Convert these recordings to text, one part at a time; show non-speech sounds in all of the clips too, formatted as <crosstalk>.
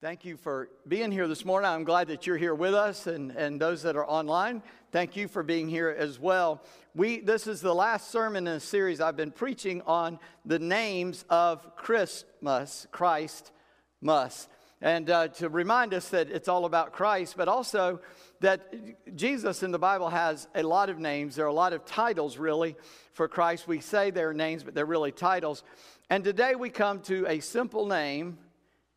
Thank you for being here this morning. I'm glad that you're here with us and, and those that are online. Thank you for being here as well. We, this is the last sermon in a series I've been preaching on the names of Christmas, Christ must. And uh, to remind us that it's all about Christ, but also that Jesus in the Bible has a lot of names. There are a lot of titles, really, for Christ. We say they're names, but they're really titles. And today we come to a simple name,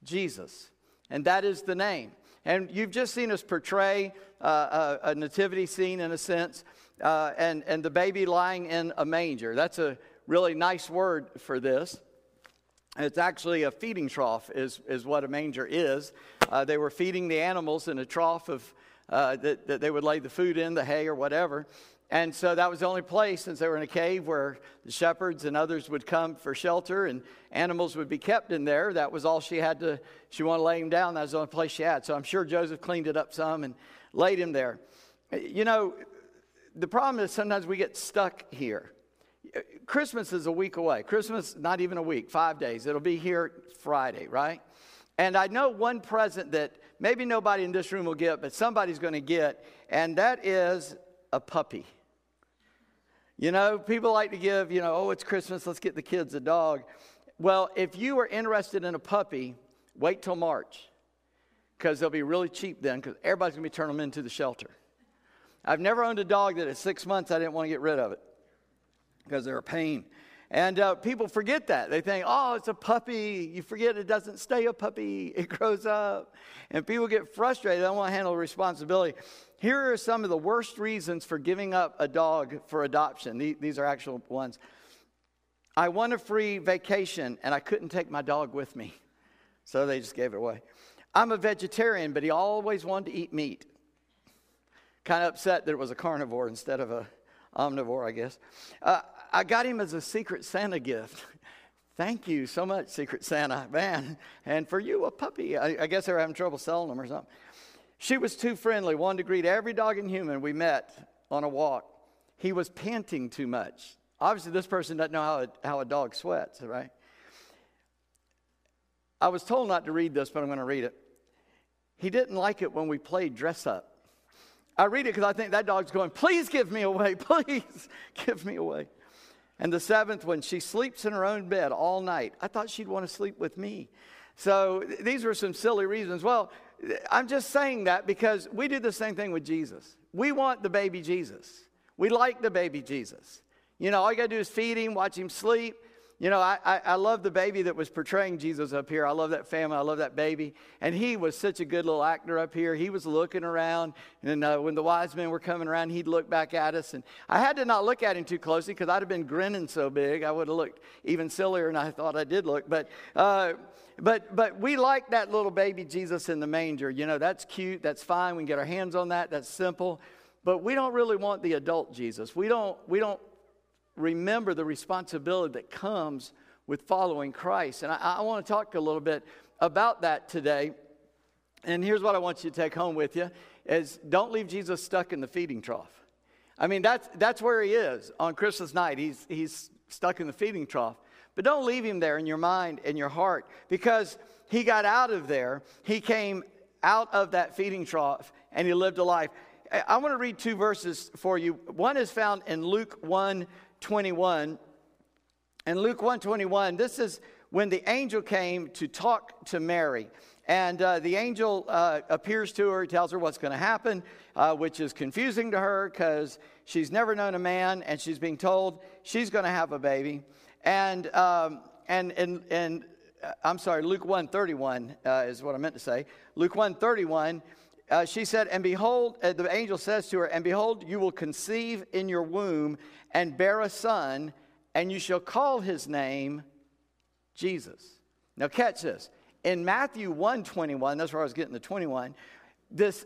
Jesus and that is the name. And you've just seen us portray uh, a, a, nativity scene in a sense, uh, and, and the baby lying in a manger. That's a really nice word for this. It's actually a feeding trough, is, is what a manger is. Uh, they were feeding the animals in a trough of, uh, that, that they would lay the food in, the hay or whatever. And so that was the only place, since they were in a cave, where the shepherds and others would come for shelter and animals would be kept in there. That was all she had to, she wanted to lay him down. That was the only place she had. So I'm sure Joseph cleaned it up some and laid him there. You know, the problem is sometimes we get stuck here. Christmas is a week away. Christmas, not even a week, five days. It'll be here Friday, right? And I know one present that maybe nobody in this room will get, but somebody's going to get, and that is a puppy. You know, people like to give, you know, oh, it's Christmas, let's get the kids a dog. Well, if you are interested in a puppy, wait till March because they'll be really cheap then because everybody's going to be turning them into the shelter. I've never owned a dog that at six months I didn't want to get rid of it because they're a pain. And uh, people forget that. They think, oh, it's a puppy. You forget it doesn't stay a puppy, <laughs> it grows up. And people get frustrated. They don't want to handle responsibility. Here are some of the worst reasons for giving up a dog for adoption. These are actual ones. I won a free vacation and I couldn't take my dog with me. So they just gave it away. I'm a vegetarian, but he always wanted to eat meat. Kind of upset that it was a carnivore instead of a omnivore, I guess. Uh, I got him as a Secret Santa gift. <laughs> Thank you so much, Secret Santa, man. And for you, a puppy. I, I guess they were having trouble selling them or something. She was too friendly, wanted to greet every dog and human we met on a walk. He was panting too much. Obviously, this person doesn't know how a, how a dog sweats, right? I was told not to read this, but I'm going to read it. He didn't like it when we played dress up. I read it because I think that dog's going, please give me away, <laughs> please give me away. And the seventh one, she sleeps in her own bed all night. I thought she'd want to sleep with me. So these were some silly reasons. Well, I'm just saying that because we do the same thing with Jesus. We want the baby Jesus. We like the baby Jesus. You know, all you got to do is feed him, watch him sleep, you know, I, I, I, love the baby that was portraying Jesus up here. I love that family. I love that baby. And he was such a good little actor up here. He was looking around. And uh, when the wise men were coming around, he'd look back at us. And I had to not look at him too closely because I'd have been grinning so big. I would have looked even sillier than I thought I did look. But, uh, but, but we like that little baby Jesus in the manger. You know, that's cute. That's fine. We can get our hands on that. That's simple. But we don't really want the adult Jesus. We don't, we don't remember the responsibility that comes with following Christ. And I, I want to talk a little bit about that today. And here's what I want you to take home with you is don't leave Jesus stuck in the feeding trough. I mean, that's, that's where he is on Christmas night. He's, he's stuck in the feeding trough. But don't leave him there in your mind and your heart because he got out of there. He came out of that feeding trough and he lived a life. I want to read two verses for you. One is found in Luke 1 21. And Luke 121, this is when the angel came to talk to Mary. And uh, the angel uh, appears to her, tells her what's going to happen, uh, which is confusing to her because she's never known a man and she's being told she's going to have a baby. And, um, and, and, and uh, I'm sorry, Luke 131 uh, is what I meant to say. Luke 131, uh, she said, And behold, the angel says to her, And behold, you will conceive in your womb and bear a son, and you shall call his name Jesus. Now catch this. In Matthew 121, that's where I was getting the 21, this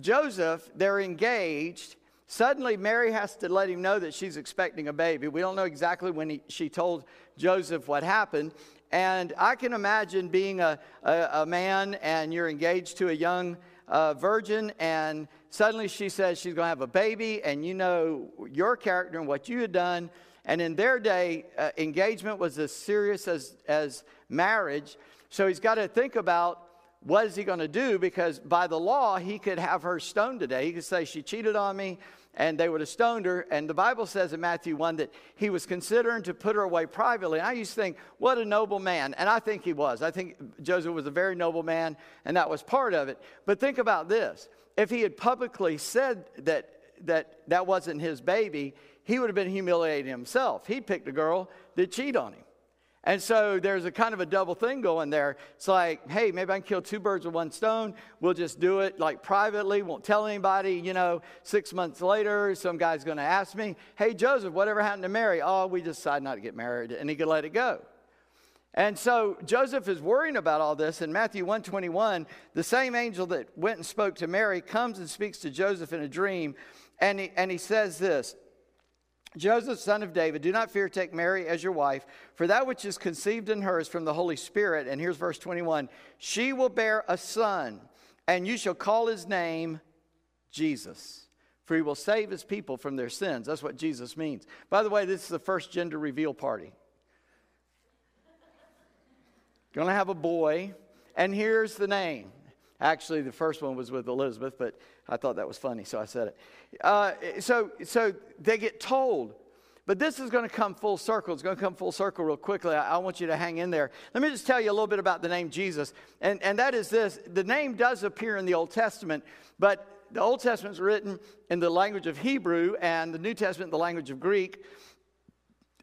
Joseph, they're engaged. Suddenly, Mary has to let him know that she's expecting a baby. We don't know exactly when he, she told Joseph what happened. And I can imagine being a, a, a man and you're engaged to a young uh, virgin, and suddenly she says she's going to have a baby, and you know your character and what you had done. And in their day, uh, engagement was as serious as, as marriage. So he's got to think about what is he going to do? Because by the law, he could have her stoned today. He could say, She cheated on me, and they would have stoned her. And the Bible says in Matthew 1 that he was considering to put her away privately. And I used to think, what a noble man. And I think he was. I think Joseph was a very noble man, and that was part of it. But think about this if he had publicly said that that, that wasn't his baby, he would have been humiliating himself. He picked a girl that cheated on him. And so there's a kind of a double thing going there. It's like, hey, maybe I can kill two birds with one stone. We'll just do it like privately, won't tell anybody. You know, six months later, some guy's going to ask me, hey, Joseph, whatever happened to Mary? Oh, we decided not to get married. And he could let it go. And so Joseph is worrying about all this. In Matthew 121, the same angel that went and spoke to Mary comes and speaks to Joseph in a dream. And he, and he says this Joseph, son of David, do not fear take Mary as your wife, for that which is conceived in her is from the Holy Spirit. And here's verse 21 She will bear a son, and you shall call his name Jesus, for he will save his people from their sins. That's what Jesus means. By the way, this is the first gender reveal party. Gonna have a boy, and here's the name. Actually, the first one was with Elizabeth, but I thought that was funny, so I said it. Uh, so, so they get told. But this is going to come full circle. It's going to come full circle real quickly. I, I, want you to hang in there. Let me just tell you a little bit about the name Jesus. And, and that is this the name does appear in the Old Testament, but the Old Testament is written in the language of Hebrew, and the New Testament the language of Greek.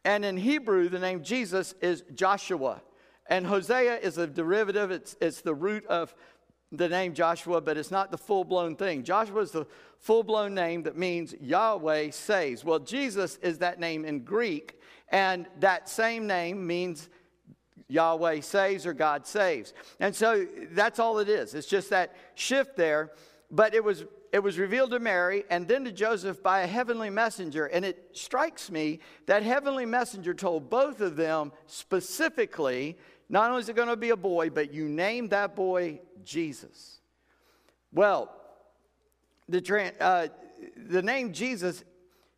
And in Hebrew, the name Jesus is Joshua. And Hosea is a derivative, it's, it's the root of the name Joshua, but it's not the full blown thing. Joshua is the full blown name that means Yahweh saves. Well, Jesus is that name in Greek, and that same name means Yahweh saves or God saves. And so that's all it is. It's just that shift there. But it was it was revealed to Mary and then to Joseph by a heavenly messenger. And it strikes me that heavenly messenger told both of them specifically not only is it going to be a boy, but you name that boy Jesus. Well, the, uh, the name Jesus,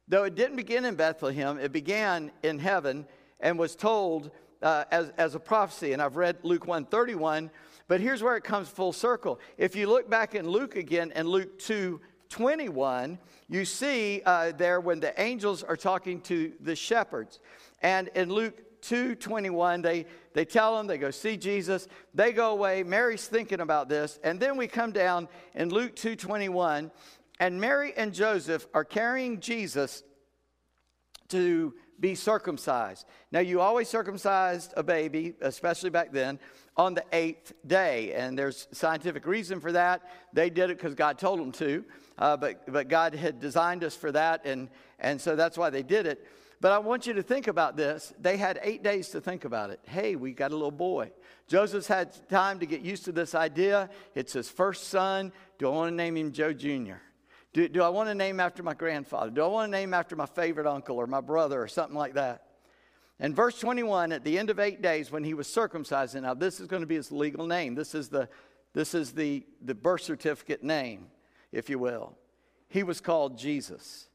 though it didn't begin in Bethlehem, it began in heaven and was told uh, as, as a prophecy. And I've read Luke 131, but here's where it comes full circle. If you look back in Luke again, in Luke 2 21, you see uh, there when the angels are talking to the shepherds. And in Luke 2:21 they they tell them they go see Jesus they go away Mary's thinking about this and then we come down in Luke 2:21 and Mary and Joseph are carrying Jesus to be circumcised. Now, you always circumcised a baby, especially back then, on the eighth day. And there's scientific reason for that. They did it because God told them to, uh, but, but God had designed us for that, and, and so that's why they did it. But I want you to think about this. They had eight days to think about it. Hey, we got a little boy. Joseph's had time to get used to this idea. It's his first son. Do I want to name him Joe Jr.? Do, do I want to name after my grandfather? Do I want to name after my favorite uncle or my brother or something like that? And verse 21, at the end of eight days, when he was circumcised, and now this is going to be his legal name. This is the, this is the, the birth certificate name, if you will. He was called Jesus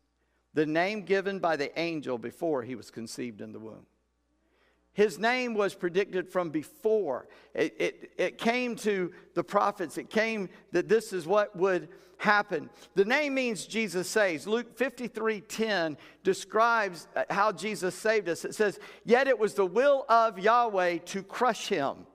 the name given by the angel before he was conceived in the womb. His name was predicted from before. It, it, it, came to the prophets. It came that this is what would happen. The name means Jesus saves. Luke 53 10 describes uh, how Jesus saved us. It says, Yet it was the will of Yahweh to crush him.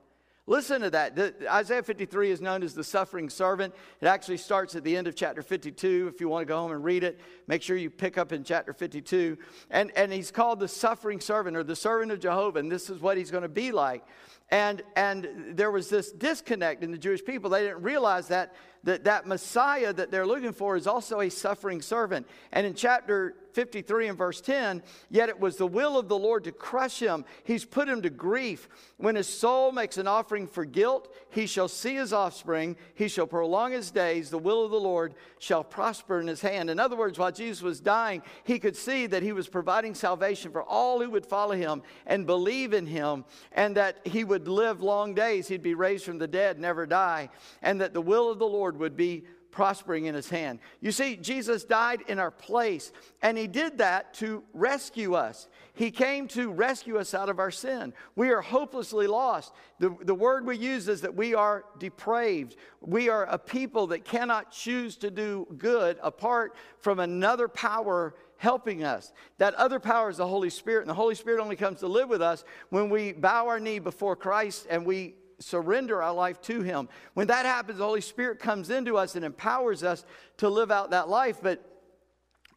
Listen to that. The, Isaiah 53 is known as the suffering servant. It actually starts at the end of chapter 52. If you want to go home and read it, make sure you pick up in chapter 52. And, and he's called the suffering servant or the servant of Jehovah, and this is what he's going to be like. And, and there was this disconnect in the Jewish people. They didn't realize that, that that Messiah that they're looking for is also a suffering servant. And in chapter 53 and verse 10, yet it was the will of the Lord to crush him. He's put him to grief. When his soul makes an offering for guilt, he shall see his offspring. He shall prolong his days. The will of the Lord shall prosper in his hand. In other words, while Jesus was dying, he could see that he was providing salvation for all who would follow him and believe in him, and that he would live long days. He'd be raised from the dead, never die, and that the will of the Lord would be prospering in his hand. You see, Jesus died in our place, and he did that to rescue us. He came to rescue us out of our sin. We are hopelessly lost. The, the word we use is that we are depraved. We are a people that cannot choose to do good apart from another power helping us. That other power is the Holy Spirit, and the Holy Spirit only comes to live with us when we bow our knee before Christ and we surrender our life to Him. When that happens, the Holy Spirit comes into us and empowers us to live out that life. But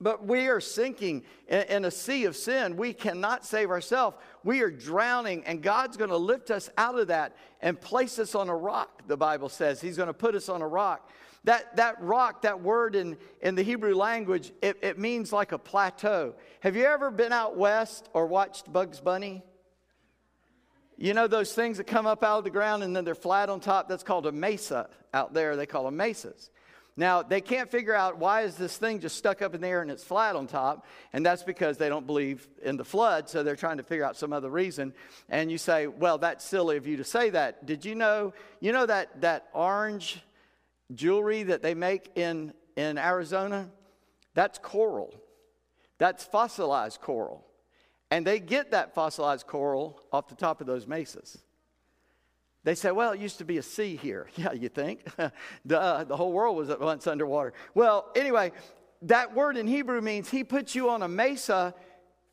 but we are sinking in, a sea of sin. We cannot save ourselves. We are drowning, and God's going to lift us out of that and place us on a rock, the Bible says. He's going to put us on a rock. That, that rock, that word in, in the Hebrew language, it, it means like a plateau. Have you ever been out west or watched Bugs Bunny? You know those things that come up out of the ground and then they're flat on top? That's called a mesa out there. They call them mesas. Now, they can't figure out why is this thing just stuck up in the air and it's flat on top, and that's because they don't believe in the flood, so they're trying to figure out some other reason. And you say, well, that's silly of you to say that. Did you know, you know that, that orange jewelry that they make in, in Arizona? That's coral. That's fossilized coral. And they get that fossilized coral off the top of those mesas. They say, well, it used to be a sea here. <laughs> Yeah, you think? <laughs> the, uh, the whole world was at once underwater. Well, anyway, that word in Hebrew means he puts you on a mesa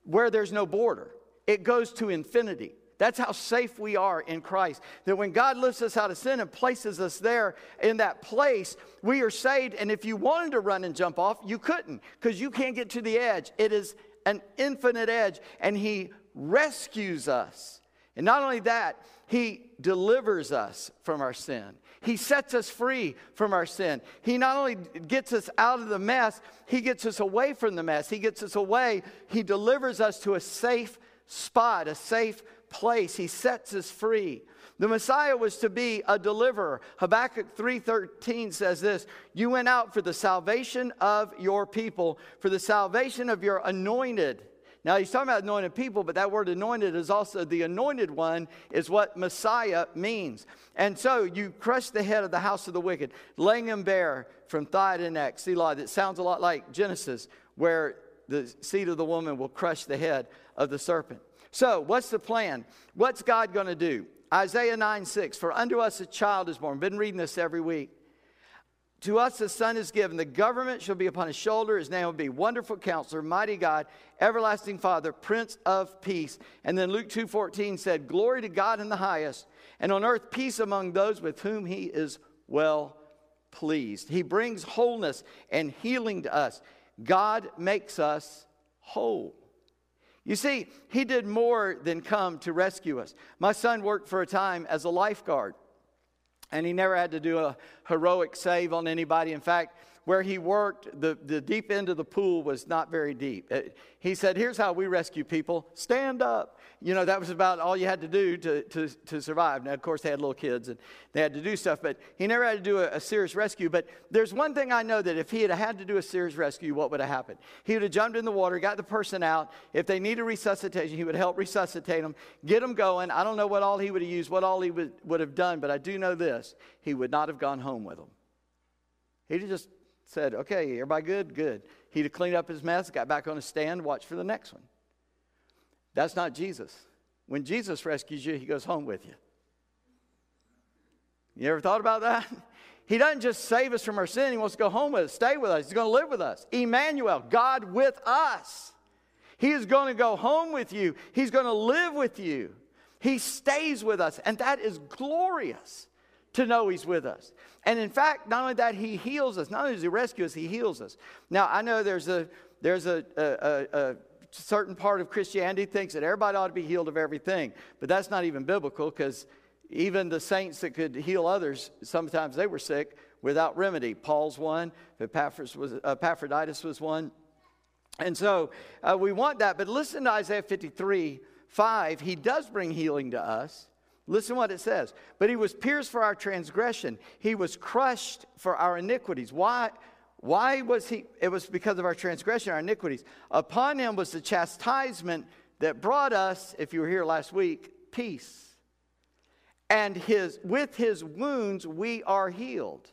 where there's no border, it goes to infinity. That's how safe we are in Christ. That when God lifts us out of sin and places us there in that place, we are saved. And if you wanted to run and jump off, you couldn't because you can't get to the edge. It is an infinite edge, and He rescues us. And not only that, He delivers us from our sin. He sets us free from our sin. He not only gets us out of the mess, He gets us away from the mess. He gets us away. He delivers us to a safe spot, a safe place. He sets us free. The Messiah was to be a deliverer. Habakkuk 3:13 says this, "You went out for the salvation of your people, for the salvation of your anointed." Now he's talking about anointed people, but that word anointed is also the anointed one, is what Messiah means. And so you crush the head of the house of the wicked, laying them bare from thigh to neck. Selah, that sounds a lot like Genesis, where the seed of the woman will crush the head of the serpent. So, what's the plan? What's God going to do? Isaiah 9 6, for unto us a child is born. Been reading this every week. To us a son is given. The government shall be upon his shoulder. His name will be Wonderful Counselor, Mighty God, Everlasting Father, Prince of Peace. And then Luke 2.14 said, Glory to God in the highest, and on earth peace among those with whom he is well pleased. He brings wholeness and healing to us. God makes us whole. You see, he did more than come to rescue us. My son worked for a time as a lifeguard, and he never had to do a heroic save on anybody. In fact, where he worked, the, the deep end of the pool was not very deep. It, he said, Here's how we rescue people stand up. You know, that was about all you had to do to, to, to survive. Now, of course, they had little kids and they had to do stuff, but he never had to do a, a serious rescue. But there's one thing I know that if he had had to do a serious rescue, what would have happened? He would have jumped in the water, got the person out. If they needed resuscitation, he would help resuscitate them, get them going. I don't know what all he would have used, what all he would, would have done, but I do know this he would not have gone home with them. He'd just said, okay, everybody good? Good. He'd have cleaned up his mess, got back on his stand, watched for the next one. That's not Jesus. When Jesus rescues you, he goes home with you. You ever thought about that? <laughs> He doesn't just save us from our sin, he wants to go home with us, stay with us. He's going to live with us. Emmanuel, God with us. He is going to go home with you, he's going to live with you. He stays with us, and that is glorious to know He's with us. And in fact, not only that, He heals us. Not only does He rescue us, He heals us. Now, I know there's a there's a, a, a, certain part of Christianity thinks that everybody ought to be healed of everything, but that's not even biblical because even the saints that could heal others, sometimes they were sick without remedy. Paul's one, Epaphroditus was, Epaphroditus was one. And so uh, we want that, but listen to Isaiah 53 5. He does bring healing to us. Listen what it says. But he was pierced for our transgression, he was crushed for our iniquities. Why? Why was he? It was because of our transgression, our iniquities. Upon him was the chastisement that brought us, if you were here last week, peace. And his, with his wounds we are healed.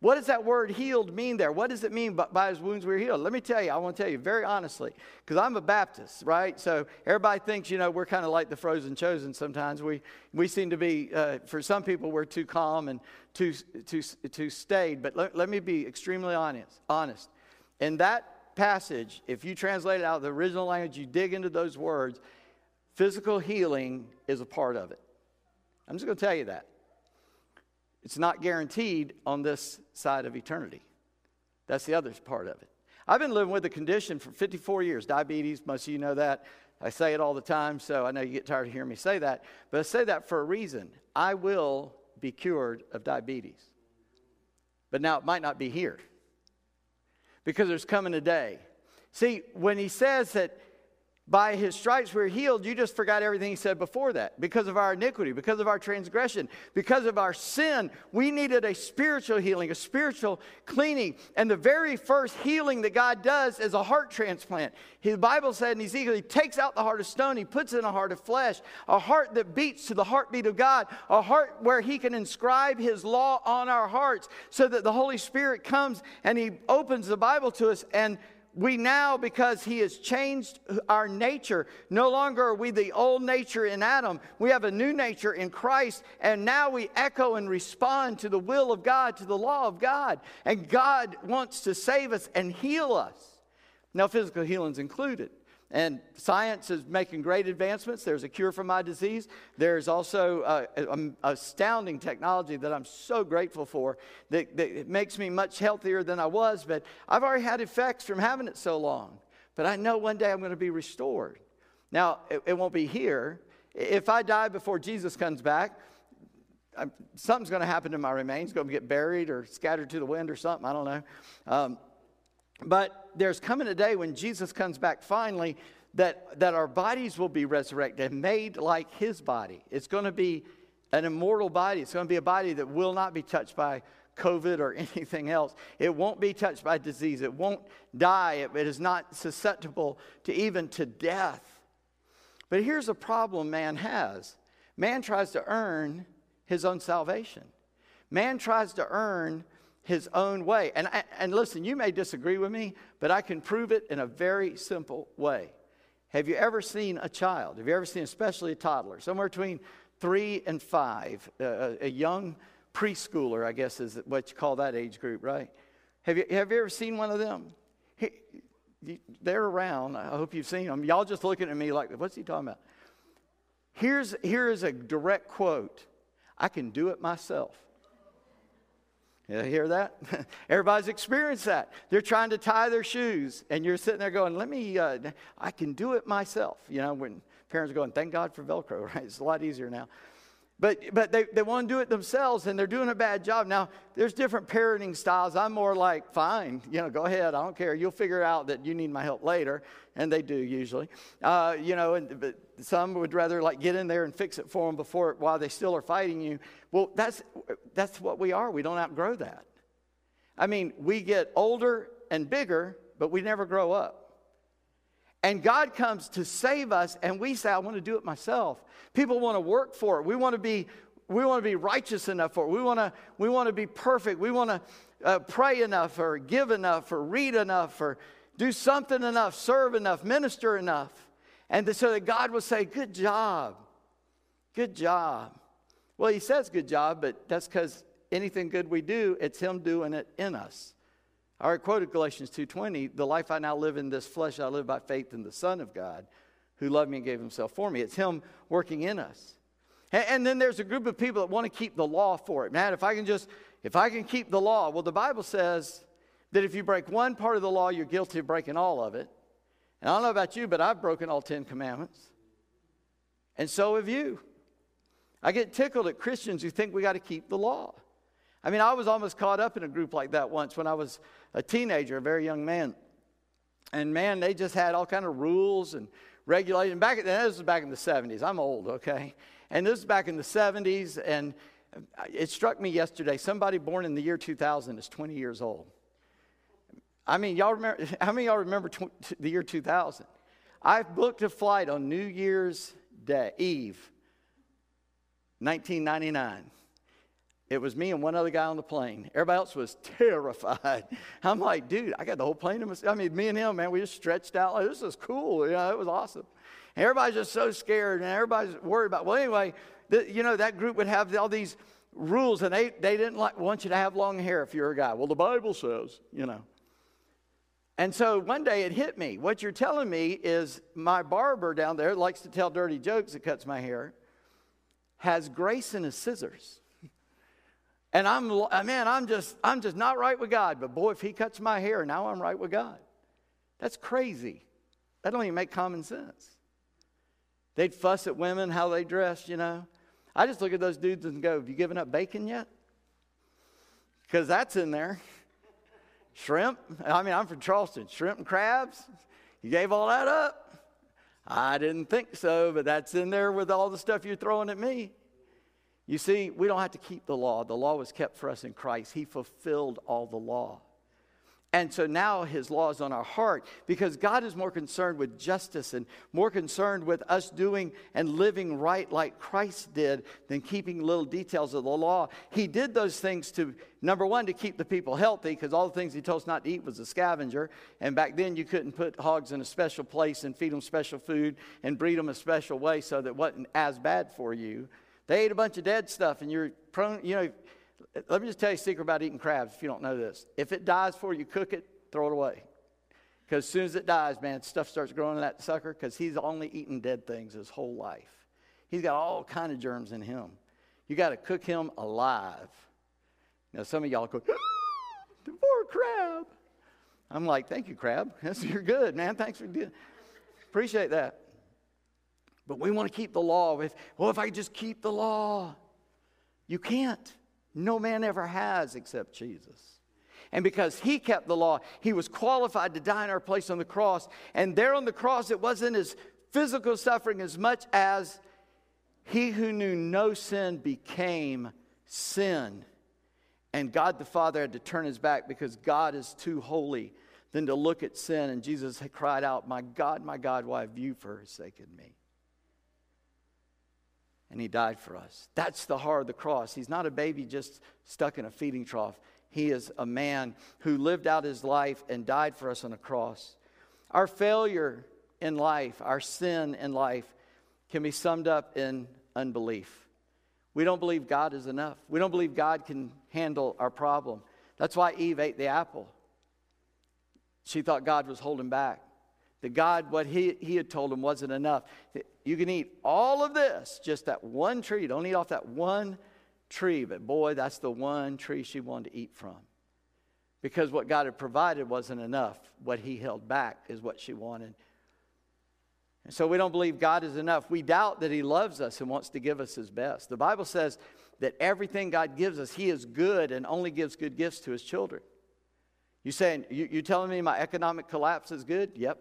What does that word healed mean there? What does it mean by, by his wounds we are healed? Let me tell you, I want to tell you very honestly, because I'm a Baptist, right? So everybody thinks, you know, we're kind of like the frozen chosen sometimes. We, we seem to be, uh, for some people, we're too calm and too, too, too staid. But let, let me be extremely honest. honest. In that passage, if you translate it out of the original language, you dig into those words, physical healing is a part of it. I'm just going to tell you that. It's not guaranteed on this side of eternity. That's the other part of it. I've been living with a condition for 54 years diabetes. Most of you know that. I say it all the time, so I know you get tired of hearing me say that. But I say that for a reason. I will be cured of diabetes. But now it might not be here because there's coming a day. See, when he says that by his stripes we're healed, you just forgot everything he said before that. Because of our iniquity, because of our transgression, because of our sin, we needed a spiritual healing, a spiritual cleaning. And the very first healing that God does is a heart transplant. His Bible said in Ezekiel, He takes out the heart of stone, He puts in a heart of flesh, a heart that beats to the heartbeat of God, a heart where He can inscribe His law on our hearts so that the Holy Spirit comes and He opens the Bible to us and we now, because he has changed our nature, no longer are we the old nature in Adam. We have a new nature in Christ, and now we echo and respond to the will of God, to the law of God. And God wants to save us and heal us. Now, physical healing is included. And science is making great advancements. There's a cure for my disease. There's also uh, a, astounding technology that I'm so grateful for that, that makes me much healthier than I was. But I've already had effects from having it so long. But I know one day I'm going to be restored. Now, it, it won't be here. If I die before Jesus comes back, I'm, something's going to happen to my remains. Going to get buried or scattered to the wind or something. I don't know. Um, but there's coming a day when Jesus comes back finally that, that our bodies will be resurrected, and made like his body. It's going to be an immortal body. It's going to be a body that will not be touched by COVID or <laughs> anything else. It won't be touched by disease. It won't die. It, it is not susceptible to even to death. But here's a problem man has man tries to earn his own salvation. Man tries to earn his own way. And, and listen, you may disagree with me, but I can prove it in a very simple way. Have you ever seen a child? Have you ever seen, especially a toddler, somewhere between three and five, uh, a young preschooler, I guess is what you call that age group, right? Have you, have you ever seen one of them? He, they're around. I hope you've seen them. Y'all just looking at me like, what's he talking about? Here's, here is a direct quote I can do it myself. You hear that? <laughs> Everybody's experienced that. They're trying to tie their shoes, and you're sitting there going, "Let me. Uh, I can do it myself." You know, when parents are going, "Thank God for Velcro," <laughs> right? It's a lot easier now. But, but they, they want to do it themselves and they're doing a bad job. Now, there's different parenting styles. I'm more like, fine, you know, go ahead. I don't care. You'll figure out that you need my help later. And they do usually. Uh, you know, and but some would rather like get in there and fix it for them before while they still are fighting you. Well, that's, that's what we are. We don't outgrow that. I mean, we get older and bigger, but we never grow up. And God comes to save us, and we say, I want to do it myself. People want to work for it. We want to be, we want to be righteous enough for it. We want to, we want to be perfect. We want to uh, pray enough, or give enough, or read enough, or do something enough, serve enough, minister enough. And so that God will say, Good job. Good job. Well, He says good job, but that's because anything good we do, it's Him doing it in us. I already quoted Galatians 2.20, the life I now live in this flesh, I live by faith in the Son of God, who loved me and gave himself for me. It's him working in us. And, and then there's a group of people that want to keep the law for it. Man, if I can just, if I can keep the law, well, the Bible says that if you break one part of the law, you're guilty of breaking all of it. And I don't know about you, but I've broken all Ten Commandments. And so have you. I get tickled at Christians who think we got to keep the law. I mean, I was almost caught up in a group like that once when I was a teenager, a very young man. And man, they just had all kind of rules and regulations. Back then, this was back in the 70s. I'm old, okay? And this is back in the 70s, and it struck me yesterday. Somebody born in the year 2000 is 20 years old. I mean, y'all remember? <laughs> How many y'all remember tw- the year 2000? I booked a flight on New Year's Day Eve, 1999. It was me and one other guy on the plane. Everybody else was terrified. <laughs> I'm like, dude, I got the whole plane to myself. I mean, me and him, man, we just stretched out. Like, this is cool. You know, it was awesome. And everybody's just so scared and everybody's worried about, well, anyway, the, you know, that group would have all these rules and they, they didn't like, want you to have long hair if you're a guy. Well, the Bible says, you know. And so one day it hit me. What you're telling me is my barber down there likes to tell dirty jokes that cuts my hair, has grace in his scissors. And I'm, uh, man, I'm just, I'm just not right with God. But boy, if he cuts my hair, now I'm right with God. That's crazy. That don't even make common sense. They'd fuss at women, how they dress, you know. I just look at those dudes and go, Have you given up bacon yet? Because that's in there. Shrimp. I mean, I'm from Charleston. Shrimp and crabs. You gave all that up? I didn't think so, but that's in there with all the stuff you're throwing at me. You see, we don't have to keep the law. The law was kept for us in Christ. He fulfilled all the law. And so now his law is on our heart because God is more concerned with justice and more concerned with us doing and living right like Christ did than keeping little details of the law. He did those things to, number one, to keep the people healthy because all the things he told us not to eat was a scavenger. And back then you couldn't put hogs in a special place and feed them special food and breed them a special way so that it wasn't as bad for you. They ate a bunch of dead stuff, and you're prone, you know. Let me just tell you a secret about eating crabs if you don't know this. If it dies before you cook it, throw it away. Because as soon as it dies, man, stuff starts growing in that sucker because he's only eaten dead things his whole life. He's got all kind of germs in him. You got to cook him alive. Now, some of y'all go, <gasps> the poor crab. I'm like, thank you, crab. <laughs> You're good, man. Thanks for doing. Appreciate that. But we want to keep the law with, well, if I just keep the law. You can't. No man ever has except Jesus. And because he kept the law, he was qualified to die in our place on the cross. And there on the cross, it wasn't his physical suffering as much as he who knew no sin became sin. And God the Father had to turn his back because God is too holy than to look at sin. And Jesus cried out, My God, my God, why have you forsaken me? And he died for us. That's the heart of the cross. He's not a baby just stuck in a feeding trough. He is a man who lived out his life and died for us on a cross. Our failure in life, our sin in life, can be summed up in unbelief. We don't believe God is enough. We don't believe God can handle our problem. That's why Eve ate the apple. She thought God was holding back. That God, what he, he had told him wasn't enough. You can eat all of this, just that one tree. Don't eat off that one tree. But boy, that's the one tree she wanted to eat from. Because what God had provided wasn't enough. What He held back is what she wanted. And so we don't believe God is enough. We doubt that He loves us and wants to give us His best. The Bible says that everything God gives us, He is good and only gives good gifts to His children. You saying, you, you telling me my economic collapse is good? Yep.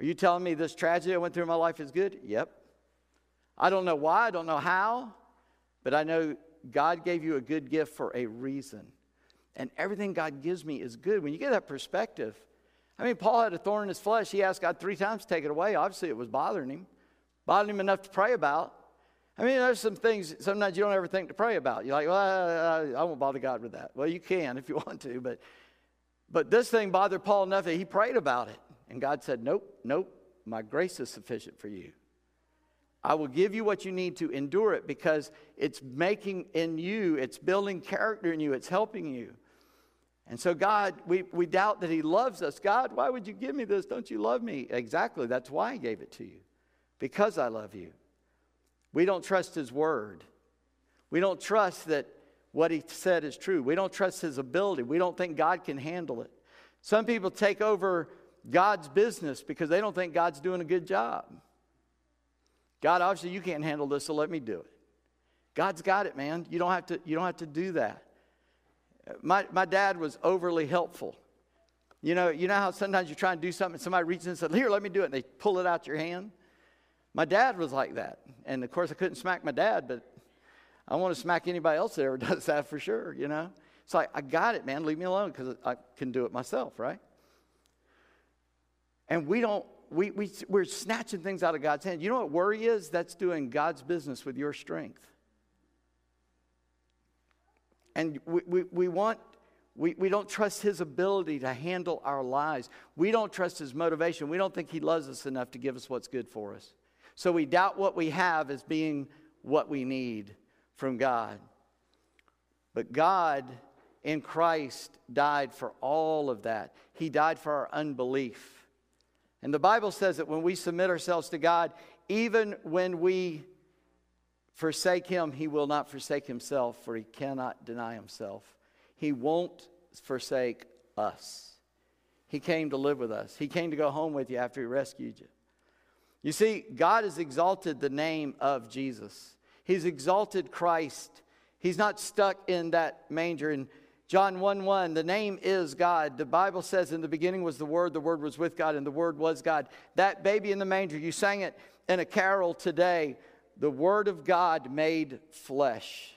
Are you telling me this tragedy I went through in my life is good? Yep. I don't know why, I don't know how, but I know God gave you a good gift for a reason. And everything God gives me is good. When you get that perspective, I mean, Paul had a thorn in his flesh. He asked God three times to take it away. Obviously, it was bothering him, bothering him enough to pray about. I mean, there's some things sometimes you don't ever think to pray about. You're like, well, I, I, won't bother God with that. Well, you can if you <laughs> want to, but but this thing bothered Paul enough that he prayed about it. And God said, Nope, nope, my grace is sufficient for you. I will give you what you need to endure it because it's making in you, it's building character in you, it's helping you. And so, God, we, we doubt that He loves us. God, why would you give me this? Don't you love me? Exactly. That's why I gave it to you, because I love you. We don't trust His word. We don't trust that what He said is true. We don't trust His ability. We don't think God can handle it. Some people take over God's business because they don't think God's doing a good job. God, obviously, you can't handle this, so let me do it. God's got it, man. You don't have to, you don't have to do that. My, my dad was overly helpful. You know, you know how sometimes you try and do something and somebody reaches in and says, Here, let me do it, and they pull it out your hand? My dad was like that. And of course, I couldn't smack my dad, but I want to smack anybody else that ever <laughs> does that for sure, you know? It's like, I got it, man. Leave me alone because I can do it myself, right? And we don't, we, we, we're snatching things out of God's hand. You know what worry is? That's doing God's business with your strength. and we, we, we want we, we don't trust his ability to handle our lives. We don't trust his motivation. We don't think he loves us enough to give us what's good for us. So we doubt what we have as being what we need from God. But God in Christ died for all of that. He died for our unbelief. And the Bible says that when we submit ourselves to God, even when we forsake Him, He will not forsake Himself, for He cannot deny Himself. He won't forsake us. He came to live with us, He came to go home with you after He rescued you. You see, God has exalted the name of Jesus, He's exalted Christ. He's not stuck in that manger. And John 1 1, the name is God. The Bible says in the beginning was the Word, the Word was with God, and the Word was God. That baby in the manger, you sang it in a carol today. The Word of God made flesh.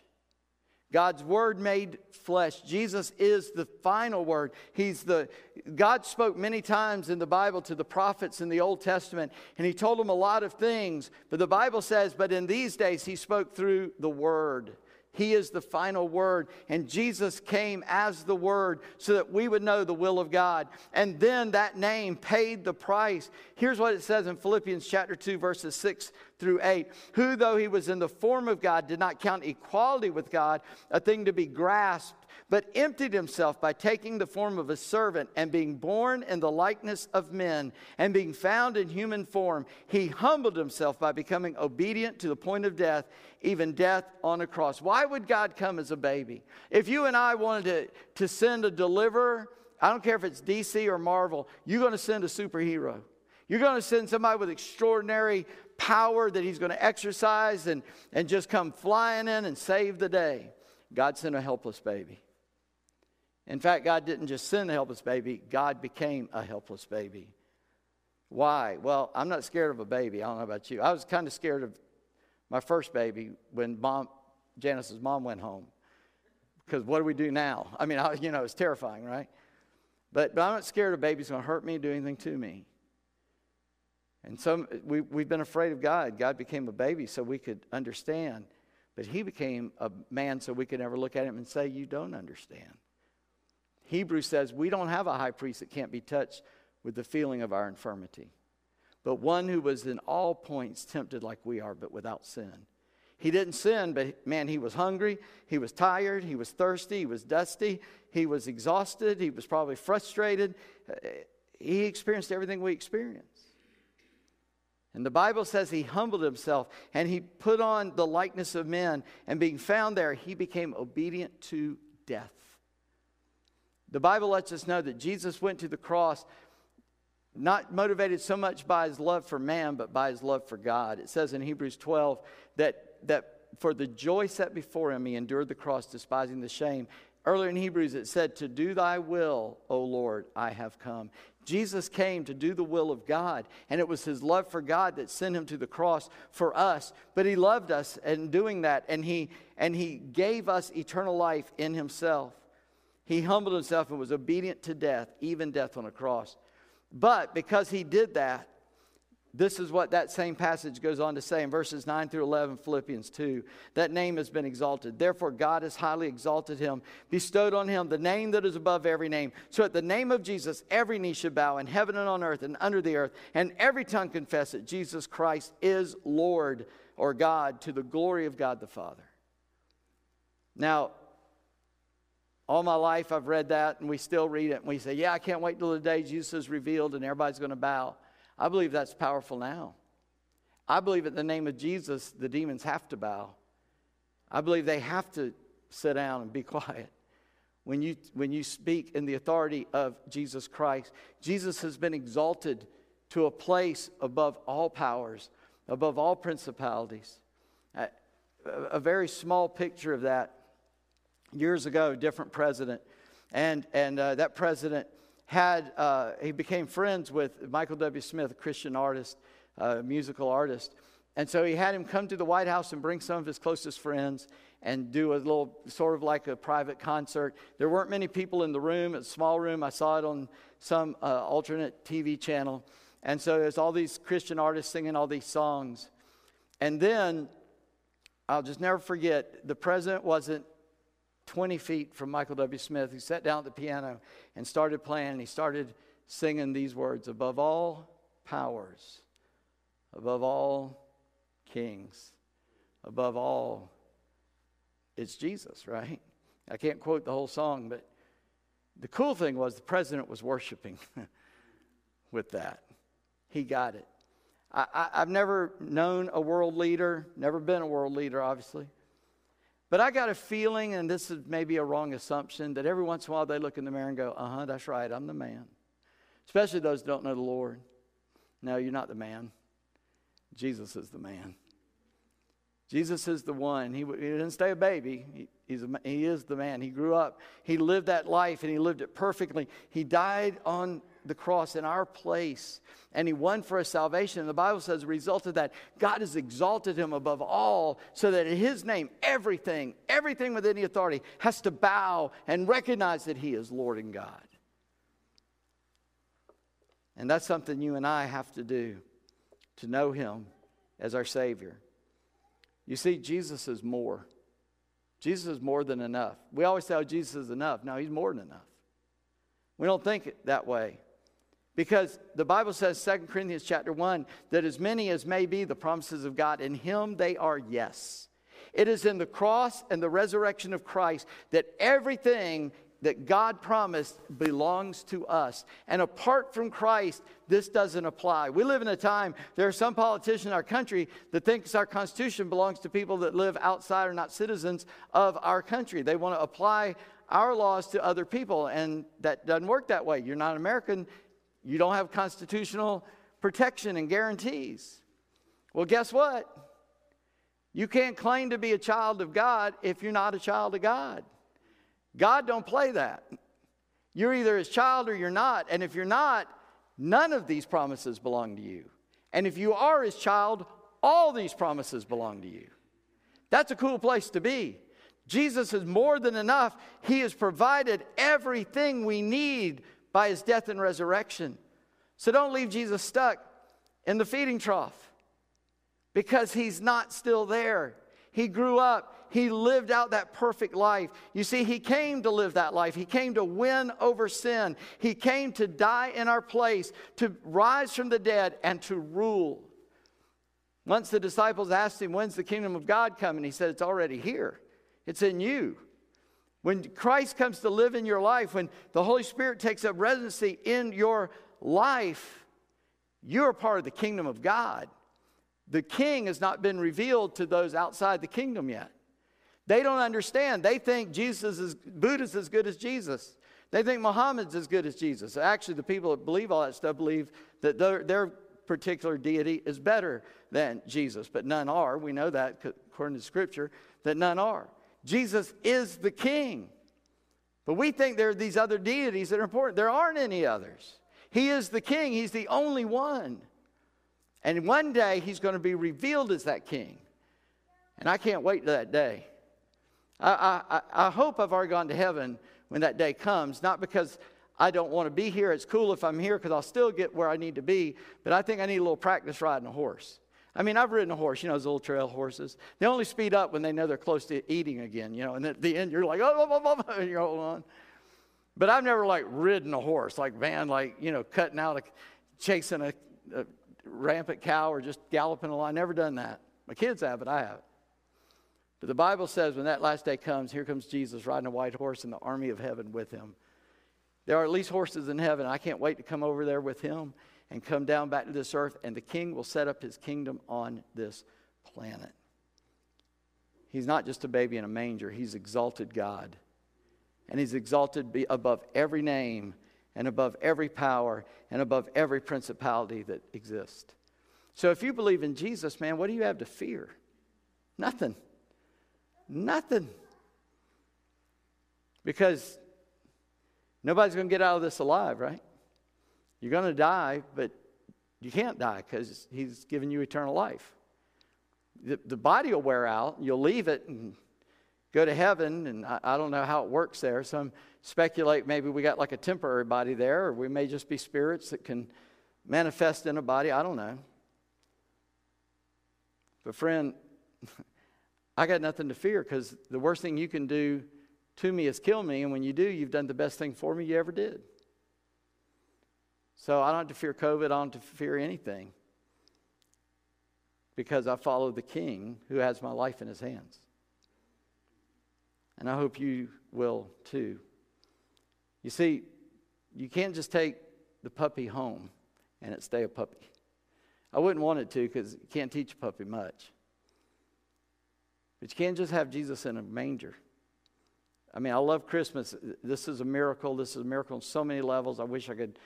God's word made flesh. Jesus is the final word. He's the God spoke many times in the Bible to the prophets in the Old Testament, and he told them a lot of things. But the Bible says, but in these days he spoke through the word. He is the final word. And Jesus came as the word so that we would know the will of God. And then that name paid the price. Here's what it says in Philippians chapter 2, verses 6 through 8. Who, though he was in the form of God, did not count equality with God a thing to be grasped but emptied himself by taking the form of a servant and being born in the likeness of men and being found in human form, he humbled himself by becoming obedient to the point of death, even death on a cross. Why would God come as a baby? If you and I wanted to, to send a deliverer, I don't care if it's DC or Marvel, you're going to send a superhero. You're going to send somebody with extraordinary power that he's going to exercise and, and just come flying in and save the day. God sent a helpless baby. In fact, God didn't just send a helpless baby, God became a helpless baby. Why? Well, I'm not scared of a baby. I don't know about you. I was kind of scared of my first baby when mom, Janice's mom went home. Because what do we do now? I mean, I, you know, it's terrifying, right? But, but I'm not scared a baby's going to hurt me, do anything to me. And some we, we've been afraid of God. God became a baby so we could understand. But he became a man so we could never look at him and say, You don't understand. Hebrews says we don't have a high priest that can't be touched with the feeling of our infirmity, but one who was in all points tempted like we are, but without sin. He didn't sin, but man, he was hungry, he was tired, he was thirsty, he was dusty, he was exhausted, he was probably frustrated. Uh, he experienced everything we experience. And the Bible says he humbled himself and he put on the likeness of men, and being found there, he became obedient to death. The Bible lets us know that Jesus went to the cross not motivated so much by his love for man, but by his love for God. It says in Hebrews 12 that, that for the joy set before him, he endured the cross, despising the shame. Earlier in Hebrews, it said, To do thy will, O Lord, I have come. Jesus came to do the will of God, and it was his love for God that sent him to the cross for us. But he loved us in doing that, and he, and he gave us eternal life in himself. He humbled himself and was obedient to death, even death on a cross. But because he did that, this is what that same passage goes on to say in verses 9 through 11, Philippians 2. That name has been exalted. Therefore, God has highly exalted him, bestowed on him the name that is above every name. So, at the name of Jesus, every knee should bow in heaven and on earth and under the earth, and every tongue confess that Jesus Christ is Lord or God to the glory of God the Father. Now, all my life, I've read that, and we still read it, and we say, Yeah, I can't wait till the day Jesus is revealed and everybody's going to bow. I believe that's powerful now. I believe in the name of Jesus, the demons have to bow. I believe they have to sit down and be <laughs> quiet. When you, when you speak in the authority of Jesus Christ, Jesus has been exalted to a place above all powers, above all principalities. A, a very small picture of that years ago, different president. And, and uh, that president had, uh, he became friends with Michael W. Smith, a Christian artist, uh, musical artist. And so he had him come to the White House and bring some of his closest friends and do a little sort of like a private concert. There weren't many people in the room, it's a small room. I saw it on some uh, alternate TV channel. And so there's all these Christian artists singing all these songs. And then I'll just never forget the president wasn't 20 feet from Michael W. Smith, who sat down at the piano and started playing. And he started singing these words above all powers, above all kings, above all, it's Jesus, right? I can't quote the whole song, but the cool thing was the president was worshiping <laughs> with that. He got it. I, have never known a world leader, never been a world leader, obviously. But I got a feeling, and this is maybe a wrong assumption, that every once in a while they look in the mirror and go, uh huh, that's right, I'm the man. Especially those who don't know the Lord. No, you're not the man. Jesus is the man. Jesus is the one. He, he didn't stay a baby. He, he's a, he is the man. He grew up. He lived that life and he lived it perfectly. He died on the cross in our place and he won for us salvation. And the Bible says, as a result of that, God has exalted him above all so that in his name, everything, everything with any authority has to bow and recognize that he is Lord and God. And that's something you and I have to do to know him as our Savior. You see, Jesus is more. Jesus is more than enough. We always say, oh, Jesus is enough. No, he's more than enough. We don't think that way. Because the Bible says, 2 Corinthians chapter 1, that as many as may be the promises of God, in him they are yes. It is in the cross and the resurrection of Christ that everything that God promised belongs to us. And apart from Christ, this doesn't apply. We live in a time, there are some politicians in our country that thinks our Constitution belongs to people that live outside or not citizens of our country. They want to apply our laws to other people, and that doesn't work that way. You're not American, you don't have constitutional protection and guarantees. Well, guess what? You can't claim to be a child of God if you're not a child of God. God don't play that. You're either his child or you're not. And if you're not, none of these promises belong to you. And if you are his child, all these promises belong to you. That's a cool place to be. Jesus is more than enough. He has provided everything we need by his death and resurrection. So don't leave Jesus stuck in the feeding trough because he's not still there. He grew up, he lived out that perfect life. You see, he came to live that life. He came to win over sin. He came to die in our place, to rise from the dead, and to rule. Once the disciples asked him, When's the kingdom of God coming? He said, It's already here, it's in you. When Christ comes to live in your life, when the Holy Spirit takes up residency in your life, you're part of the kingdom of God. The king has not been revealed to those outside the kingdom yet. They don't understand. They think Jesus is Buddha's as good as Jesus. They think Muhammad's as good as Jesus. Actually, the people that believe all that stuff believe that their, their particular deity is better than Jesus, but none are. We know that according to Scripture, that none are. Jesus is the king. But we think there are these other deities that are important. There aren't any others. He is the king, He's the only one. And one day He's going to be revealed as that king. And I can't wait to that day. I, I, I hope I've already gone to heaven when that day comes, not because I don't want to be here. It's cool if I'm here because I'll still get where I need to be, but I think I need a little practice riding a horse. I mean, I've ridden a horse, you know, those little trail horses. They only speed up when they know they're close to eating again, you know, and at the end you're like, <laughs> oh, oh, oh, oh, and you're holding on. But I've never like ridden a horse, like van, like, you know, cutting out, a, chasing a, a rampant cow or just galloping along. Never done that. My kids have, but I haven't. But the Bible says when that last day comes, here comes Jesus riding a white horse and the army of heaven with him. There are at least horses in heaven. I can't wait to come over there with him and come down back to this earth, and the king will set up his kingdom on this planet. He's not just a baby in a manger, he's exalted God. And he's exalted above every name and above every power and above every principality that exists. So if you believe in Jesus, man, what do you have to fear? Nothing. Nothing. Because nobody's going to get out of this alive, right? You're going to die, but you can't die because He's given you eternal life. The, the body will wear out, you'll leave it and go to heaven, and I, I don't know how it works there. Some speculate maybe we got like a temporary body there, or we may just be spirits that can manifest in a body. I don't know. But, friend, <laughs> I got nothing to fear because the worst thing you can do to me is kill me. And when you do, you've done the best thing for me you ever did. So I don't have to fear COVID. I don't have to fear anything because I follow the King who has my life in his hands. And I hope you will too. You see, you can't just take the puppy home and it stay a puppy. I wouldn't want it to because you can't teach a puppy much. But you can't just have Jesus in a manger. I mean, I love Christmas. This is a miracle. This is a miracle on so many levels. I wish I could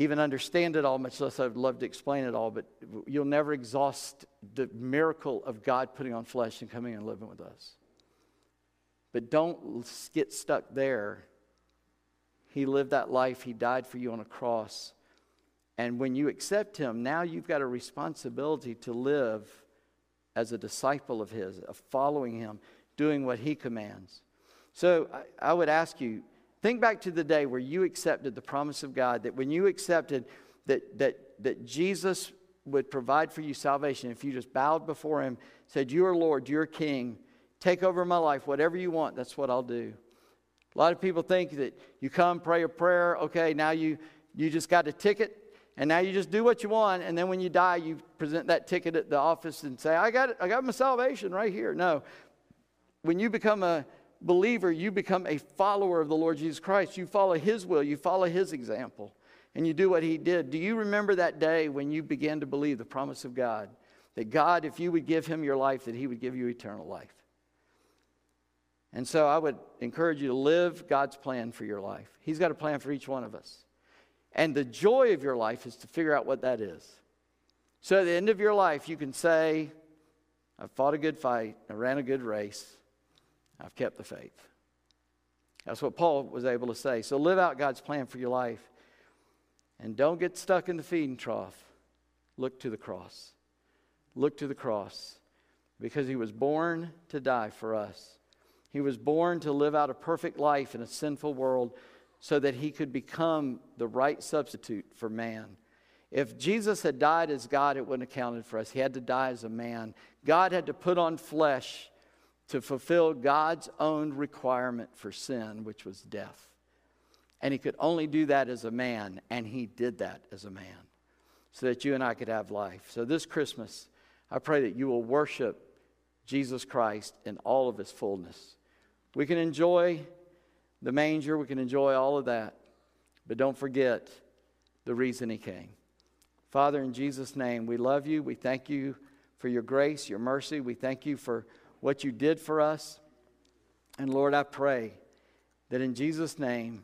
even understand it all, much less I'd love to explain it all. But you'll never exhaust the miracle of God putting on flesh and coming and living with us. But don't get stuck there. He lived that life, He died for you on a cross. And when you accept Him, now you've got a responsibility to live as a disciple of His, of following Him, doing what He commands. So I, I would ask you think back to the day where you accepted the promise of God, that when you accepted that, that, that Jesus would provide for you salvation, if you just bowed before Him, said, You are Lord, you're King, take over my life, whatever you want, that's what I'll do. A lot of people think that you come, pray a prayer, okay, now you, you just got a ticket, and now you just do what you want, and then when you die, you present that ticket at the office and say, I got, it, I got my salvation right here. No. When you become a believer, you become a follower of the Lord Jesus Christ. You follow his will, you follow his example, and you do what he did. Do you remember that day when you began to believe the promise of God? That God, if you would give him your life, that he would give you eternal life. And so I would encourage you to live God's plan for your life. He's got a plan for each one of us. And the joy of your life is to figure out what that is. So at the end of your life, you can say, I've fought a good fight, I ran a good race, I've kept the faith. That's what Paul was able to say. So live out God's plan for your life. And don't get stuck in the feeding trough. Look to the cross. Look to the cross. Because he was born to die for us. He was born to live out a perfect life in a sinful world so that he could become the right substitute for man. If Jesus had died as God, it wouldn't have counted for us. He had to die as a man. God had to put on flesh to fulfill God's own requirement for sin, which was death. And he could only do that as a man, and he did that as a man so that you and I could have life. So this Christmas, I pray that you will worship Jesus Christ in all of his fullness. We can enjoy the manger, we can enjoy all of that, but don't forget the reason he came. Father, in Jesus' name, we love you. We thank you for your grace, your mercy. We thank you for what you did for us. And Lord, I pray that in Jesus' name,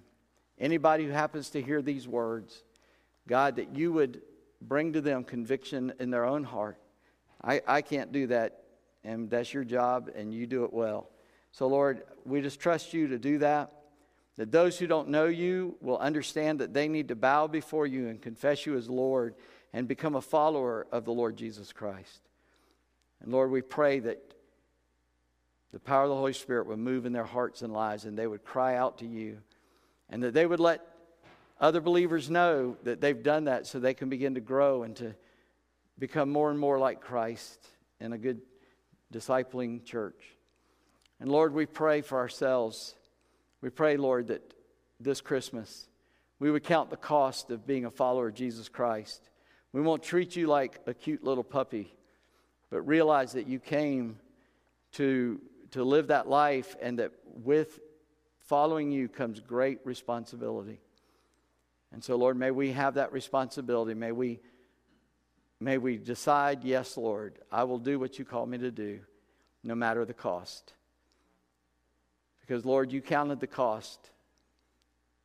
anybody who happens to hear these words, God, that you would bring to them conviction in their own heart. I, I can't do that, and that's your job, and you do it well. So, Lord, we just trust you to do that. That those who don't know you will understand that they need to bow before you and confess you as Lord and become a follower of the Lord Jesus Christ. And Lord, we pray that the power of the Holy Spirit would move in their hearts and lives, and they would cry out to you, and that they would let other believers know that they've done that so they can begin to grow and to become more and more like Christ in a good discipling church. And Lord, we pray for ourselves. We pray, Lord, that this Christmas we would count the cost of being a follower of Jesus Christ. We won't treat you like a cute little puppy, but realize that you came to to live that life, and that with following you comes great responsibility. And so, Lord, may we have that responsibility. May we, may we decide, yes, Lord, I will do what you call me to do, no matter the cost. Because, Lord, you counted the cost,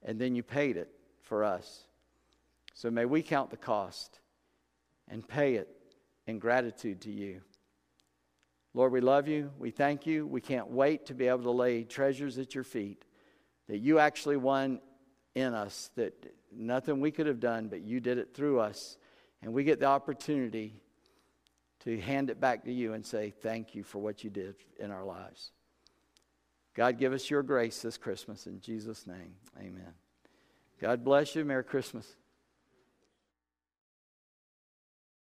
and then you paid it for us. So may we count the cost and pay it in gratitude to you. Lord, we love you. We thank you. We can't wait to be able to lay treasures at your feet that you actually won in us, that nothing we could have done, but you did it through us. And we get the opportunity to hand it back to you and say, Thank you for what you did in our lives. God, give us your grace this Christmas. In Jesus' name, amen. God bless you. Merry Christmas.